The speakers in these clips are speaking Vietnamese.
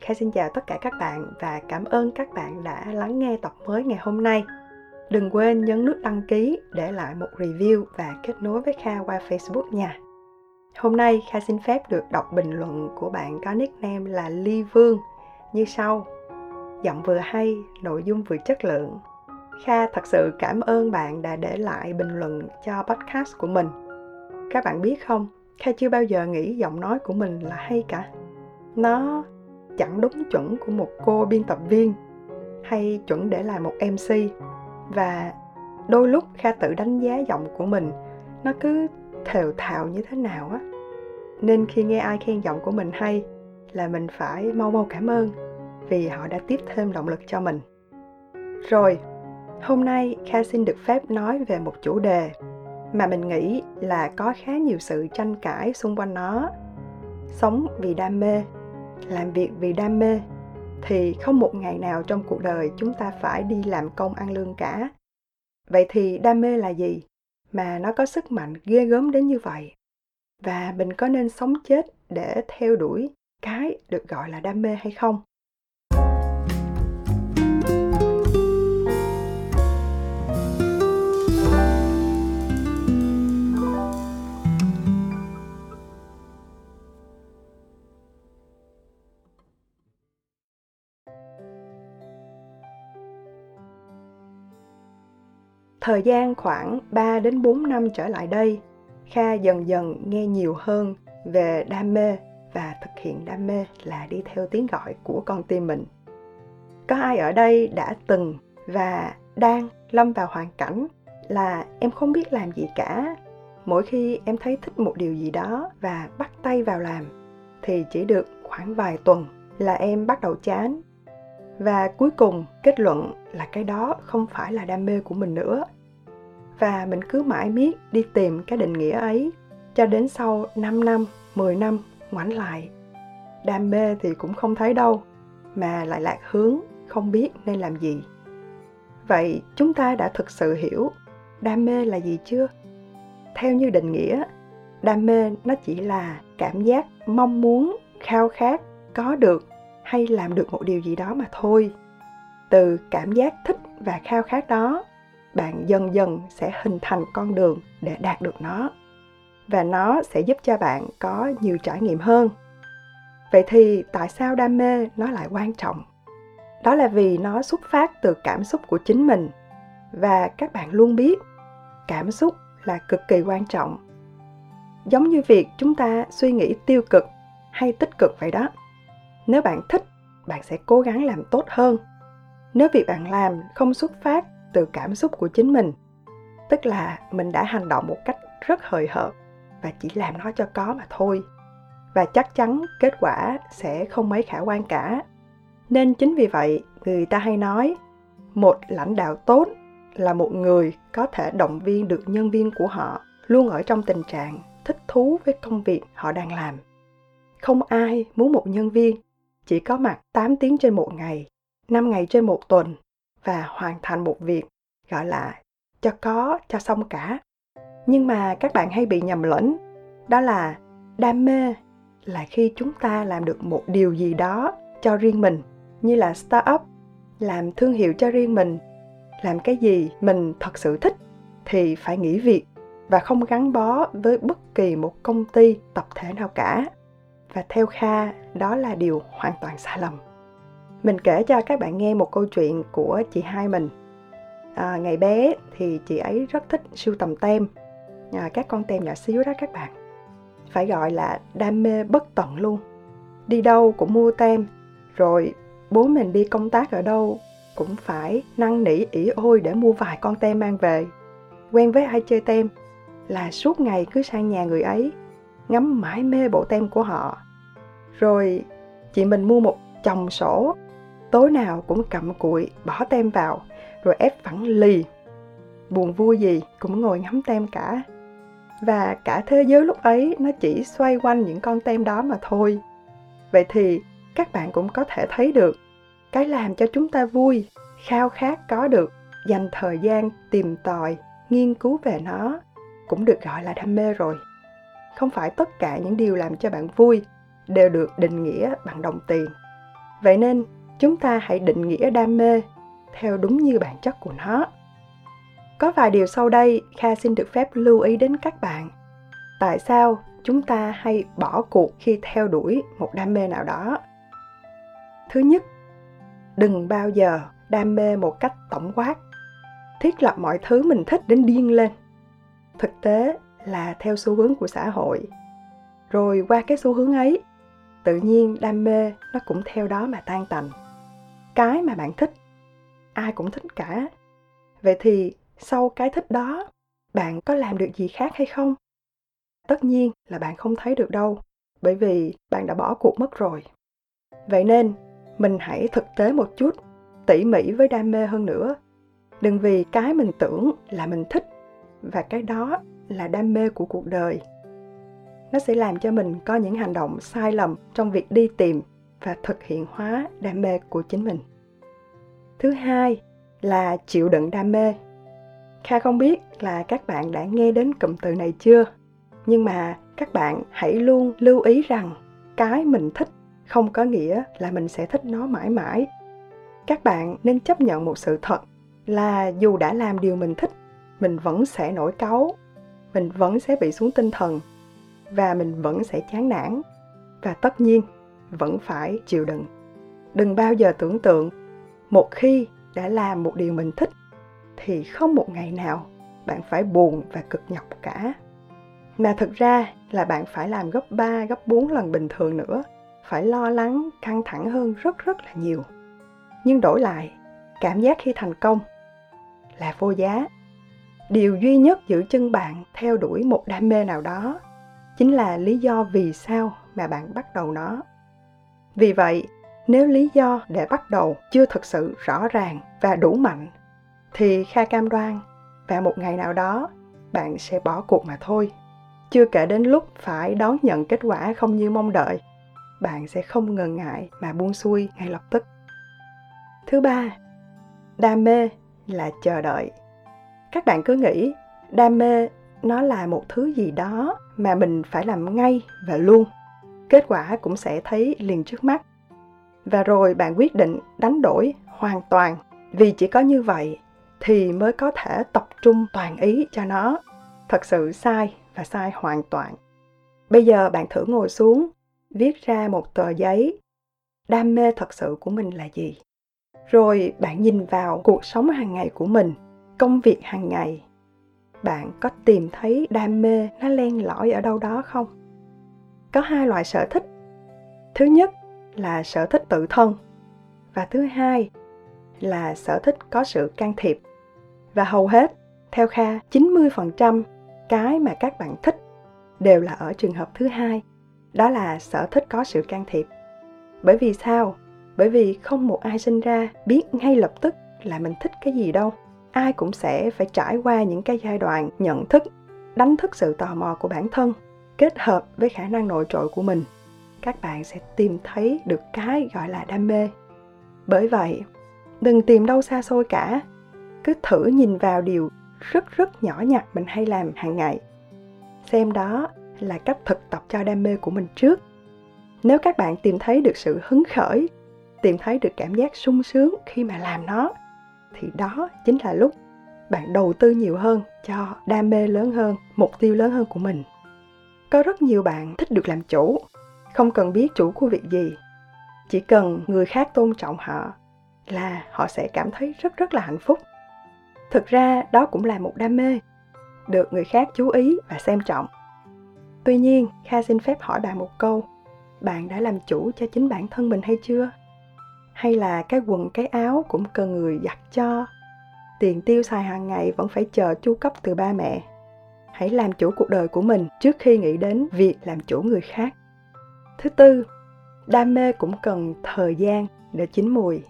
Kha xin chào tất cả các bạn và cảm ơn các bạn đã lắng nghe tập mới ngày hôm nay. Đừng quên nhấn nút đăng ký, để lại một review và kết nối với Kha qua Facebook nha. Hôm nay Kha xin phép được đọc bình luận của bạn có nickname là Ly Vương như sau. Giọng vừa hay, nội dung vừa chất lượng. Kha thật sự cảm ơn bạn đã để lại bình luận cho podcast của mình. Các bạn biết không, Kha chưa bao giờ nghĩ giọng nói của mình là hay cả. Nó chẳng đúng chuẩn của một cô biên tập viên hay chuẩn để làm một MC và đôi lúc Kha tự đánh giá giọng của mình, nó cứ thều thào như thế nào á. Nên khi nghe ai khen giọng của mình hay là mình phải mau mau cảm ơn vì họ đã tiếp thêm động lực cho mình. Rồi, hôm nay kha xin được phép nói về một chủ đề mà mình nghĩ là có khá nhiều sự tranh cãi xung quanh nó. Sống vì đam mê làm việc vì đam mê, thì không một ngày nào trong cuộc đời chúng ta phải đi làm công ăn lương cả. Vậy thì đam mê là gì mà nó có sức mạnh ghê gớm đến như vậy? Và mình có nên sống chết để theo đuổi cái được gọi là đam mê hay không? Thời gian khoảng 3 đến 4 năm trở lại đây, Kha dần dần nghe nhiều hơn về đam mê và thực hiện đam mê là đi theo tiếng gọi của con tim mình. Có ai ở đây đã từng và đang lâm vào hoàn cảnh là em không biết làm gì cả. Mỗi khi em thấy thích một điều gì đó và bắt tay vào làm thì chỉ được khoảng vài tuần là em bắt đầu chán và cuối cùng kết luận là cái đó không phải là đam mê của mình nữa và mình cứ mãi miết đi tìm cái định nghĩa ấy cho đến sau 5 năm, 10 năm ngoảnh lại. Đam mê thì cũng không thấy đâu, mà lại lạc hướng, không biết nên làm gì. Vậy chúng ta đã thực sự hiểu đam mê là gì chưa? Theo như định nghĩa, đam mê nó chỉ là cảm giác mong muốn, khao khát có được hay làm được một điều gì đó mà thôi. Từ cảm giác thích và khao khát đó bạn dần dần sẽ hình thành con đường để đạt được nó. Và nó sẽ giúp cho bạn có nhiều trải nghiệm hơn. Vậy thì tại sao đam mê nó lại quan trọng? Đó là vì nó xuất phát từ cảm xúc của chính mình. Và các bạn luôn biết, cảm xúc là cực kỳ quan trọng. Giống như việc chúng ta suy nghĩ tiêu cực hay tích cực vậy đó. Nếu bạn thích, bạn sẽ cố gắng làm tốt hơn. Nếu việc bạn làm không xuất phát từ cảm xúc của chính mình. Tức là mình đã hành động một cách rất hời hợt và chỉ làm nó cho có mà thôi. Và chắc chắn kết quả sẽ không mấy khả quan cả. Nên chính vì vậy người ta hay nói một lãnh đạo tốt là một người có thể động viên được nhân viên của họ luôn ở trong tình trạng thích thú với công việc họ đang làm. Không ai muốn một nhân viên chỉ có mặt 8 tiếng trên một ngày, 5 ngày trên một tuần và hoàn thành một việc, gọi là, cho có, cho xong cả. Nhưng mà các bạn hay bị nhầm lẫn, đó là đam mê là khi chúng ta làm được một điều gì đó cho riêng mình, như là startup, làm thương hiệu cho riêng mình, làm cái gì mình thật sự thích thì phải nghỉ việc và không gắn bó với bất kỳ một công ty tập thể nào cả. Và theo kha, đó là điều hoàn toàn sai lầm mình kể cho các bạn nghe một câu chuyện của chị hai mình. À, ngày bé thì chị ấy rất thích sưu tầm tem. À, các con tem nhỏ xíu đó các bạn. Phải gọi là đam mê bất tận luôn. Đi đâu cũng mua tem rồi bố mình đi công tác ở đâu cũng phải năn nỉ ỉ ôi để mua vài con tem mang về. Quen với ai chơi tem là suốt ngày cứ sang nhà người ấy ngắm mãi mê bộ tem của họ. Rồi chị mình mua một chồng sổ tối nào cũng cầm cụi bỏ tem vào, rồi ép phẳng lì. Buồn vui gì cũng ngồi ngắm tem cả. Và cả thế giới lúc ấy nó chỉ xoay quanh những con tem đó mà thôi. Vậy thì các bạn cũng có thể thấy được, cái làm cho chúng ta vui, khao khát có được, dành thời gian tìm tòi, nghiên cứu về nó cũng được gọi là đam mê rồi. Không phải tất cả những điều làm cho bạn vui đều được định nghĩa bằng đồng tiền. Vậy nên chúng ta hãy định nghĩa đam mê theo đúng như bản chất của nó. Có vài điều sau đây, kha xin được phép lưu ý đến các bạn. Tại sao chúng ta hay bỏ cuộc khi theo đuổi một đam mê nào đó? Thứ nhất, đừng bao giờ đam mê một cách tổng quát, thiết lập mọi thứ mình thích đến điên lên. Thực tế là theo xu hướng của xã hội. Rồi qua cái xu hướng ấy, tự nhiên đam mê nó cũng theo đó mà tan tành cái mà bạn thích. Ai cũng thích cả. Vậy thì sau cái thích đó, bạn có làm được gì khác hay không? Tất nhiên là bạn không thấy được đâu, bởi vì bạn đã bỏ cuộc mất rồi. Vậy nên, mình hãy thực tế một chút, tỉ mỉ với đam mê hơn nữa. Đừng vì cái mình tưởng là mình thích và cái đó là đam mê của cuộc đời. Nó sẽ làm cho mình có những hành động sai lầm trong việc đi tìm và thực hiện hóa đam mê của chính mình. Thứ hai là chịu đựng đam mê. Kha không biết là các bạn đã nghe đến cụm từ này chưa, nhưng mà các bạn hãy luôn lưu ý rằng cái mình thích không có nghĩa là mình sẽ thích nó mãi mãi. Các bạn nên chấp nhận một sự thật là dù đã làm điều mình thích, mình vẫn sẽ nổi cáu, mình vẫn sẽ bị xuống tinh thần và mình vẫn sẽ chán nản. Và tất nhiên vẫn phải chịu đựng. Đừng bao giờ tưởng tượng một khi đã làm một điều mình thích thì không một ngày nào bạn phải buồn và cực nhọc cả. Mà thực ra là bạn phải làm gấp 3, gấp 4 lần bình thường nữa phải lo lắng căng thẳng hơn rất rất là nhiều. Nhưng đổi lại cảm giác khi thành công là vô giá. Điều duy nhất giữ chân bạn theo đuổi một đam mê nào đó chính là lý do vì sao mà bạn bắt đầu nó vì vậy, nếu lý do để bắt đầu chưa thực sự rõ ràng và đủ mạnh, thì kha cam đoan vào một ngày nào đó, bạn sẽ bỏ cuộc mà thôi. Chưa kể đến lúc phải đón nhận kết quả không như mong đợi, bạn sẽ không ngần ngại mà buông xuôi ngay lập tức. Thứ ba, đam mê là chờ đợi. Các bạn cứ nghĩ, đam mê nó là một thứ gì đó mà mình phải làm ngay và luôn kết quả cũng sẽ thấy liền trước mắt. Và rồi bạn quyết định đánh đổi hoàn toàn. Vì chỉ có như vậy thì mới có thể tập trung toàn ý cho nó. Thật sự sai và sai hoàn toàn. Bây giờ bạn thử ngồi xuống, viết ra một tờ giấy. Đam mê thật sự của mình là gì? Rồi bạn nhìn vào cuộc sống hàng ngày của mình, công việc hàng ngày. Bạn có tìm thấy đam mê nó len lỏi ở đâu đó không? Có hai loại sở thích. Thứ nhất là sở thích tự thân và thứ hai là sở thích có sự can thiệp. Và hầu hết, theo Kha 90% cái mà các bạn thích đều là ở trường hợp thứ hai, đó là sở thích có sự can thiệp. Bởi vì sao? Bởi vì không một ai sinh ra biết ngay lập tức là mình thích cái gì đâu. Ai cũng sẽ phải trải qua những cái giai đoạn nhận thức, đánh thức sự tò mò của bản thân kết hợp với khả năng nội trội của mình, các bạn sẽ tìm thấy được cái gọi là đam mê. Bởi vậy, đừng tìm đâu xa xôi cả. Cứ thử nhìn vào điều rất rất nhỏ nhặt mình hay làm hàng ngày. Xem đó là cách thực tập cho đam mê của mình trước. Nếu các bạn tìm thấy được sự hứng khởi, tìm thấy được cảm giác sung sướng khi mà làm nó, thì đó chính là lúc bạn đầu tư nhiều hơn cho đam mê lớn hơn, mục tiêu lớn hơn của mình có rất nhiều bạn thích được làm chủ, không cần biết chủ của việc gì. Chỉ cần người khác tôn trọng họ là họ sẽ cảm thấy rất rất là hạnh phúc. Thực ra, đó cũng là một đam mê, được người khác chú ý và xem trọng. Tuy nhiên, kha xin phép hỏi bạn một câu, bạn đã làm chủ cho chính bản thân mình hay chưa? Hay là cái quần, cái áo cũng cần người giặt cho? Tiền tiêu xài hàng ngày vẫn phải chờ chu cấp từ ba mẹ hãy làm chủ cuộc đời của mình trước khi nghĩ đến việc làm chủ người khác. Thứ tư, đam mê cũng cần thời gian để chín mùi.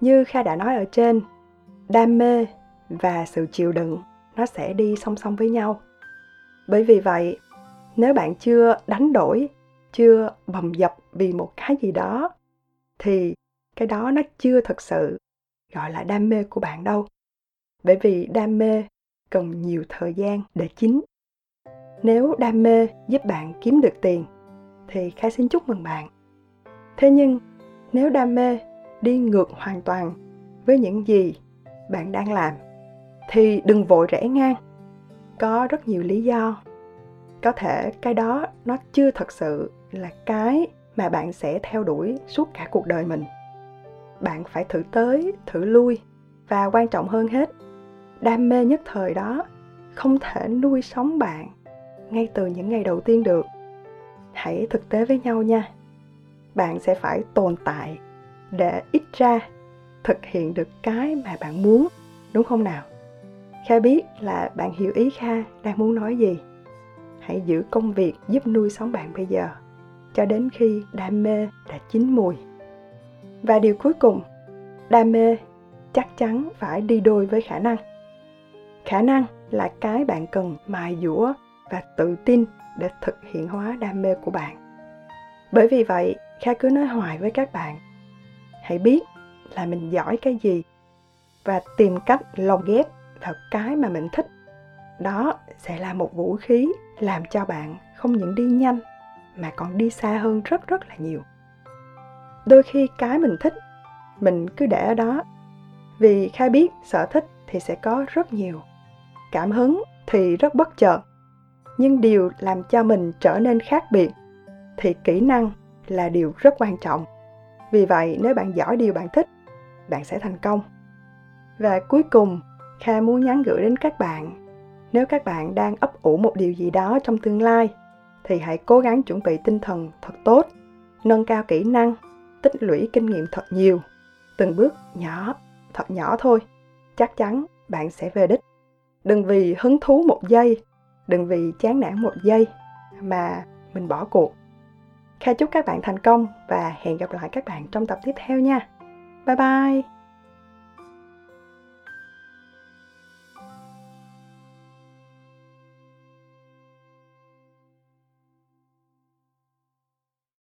Như kha đã nói ở trên, đam mê và sự chịu đựng nó sẽ đi song song với nhau. Bởi vì vậy, nếu bạn chưa đánh đổi, chưa bầm dập vì một cái gì đó, thì cái đó nó chưa thực sự gọi là đam mê của bạn đâu. Bởi vì đam mê cần nhiều thời gian để chín. Nếu đam mê giúp bạn kiếm được tiền, thì khai xin chúc mừng bạn. Thế nhưng, nếu đam mê đi ngược hoàn toàn với những gì bạn đang làm, thì đừng vội rẽ ngang. Có rất nhiều lý do. Có thể cái đó nó chưa thật sự là cái mà bạn sẽ theo đuổi suốt cả cuộc đời mình. Bạn phải thử tới, thử lui và quan trọng hơn hết đam mê nhất thời đó, không thể nuôi sống bạn ngay từ những ngày đầu tiên được. Hãy thực tế với nhau nha. Bạn sẽ phải tồn tại để ít ra thực hiện được cái mà bạn muốn, đúng không nào? Kha biết là bạn hiểu ý kha đang muốn nói gì. Hãy giữ công việc giúp nuôi sống bạn bây giờ, cho đến khi đam mê đã chín mùi. Và điều cuối cùng, đam mê chắc chắn phải đi đôi với khả năng khả năng là cái bạn cần mài dũa và tự tin để thực hiện hóa đam mê của bạn. Bởi vì vậy, kha cứ nói hoài với các bạn, hãy biết là mình giỏi cái gì và tìm cách lồng ghép vào cái mà mình thích. Đó sẽ là một vũ khí làm cho bạn không những đi nhanh mà còn đi xa hơn rất rất là nhiều. Đôi khi cái mình thích, mình cứ để ở đó. Vì Kha biết sở thích thì sẽ có rất nhiều cảm hứng thì rất bất chợt. Nhưng điều làm cho mình trở nên khác biệt thì kỹ năng là điều rất quan trọng. Vì vậy, nếu bạn giỏi điều bạn thích, bạn sẽ thành công. Và cuối cùng, kha muốn nhắn gửi đến các bạn, nếu các bạn đang ấp ủ một điều gì đó trong tương lai thì hãy cố gắng chuẩn bị tinh thần thật tốt, nâng cao kỹ năng, tích lũy kinh nghiệm thật nhiều. Từng bước nhỏ, thật nhỏ thôi, chắc chắn bạn sẽ về đích đừng vì hứng thú một giây, đừng vì chán nản một giây mà mình bỏ cuộc Kha chúc các bạn thành công và hẹn gặp lại các bạn trong tập tiếp theo nha. Bye bye!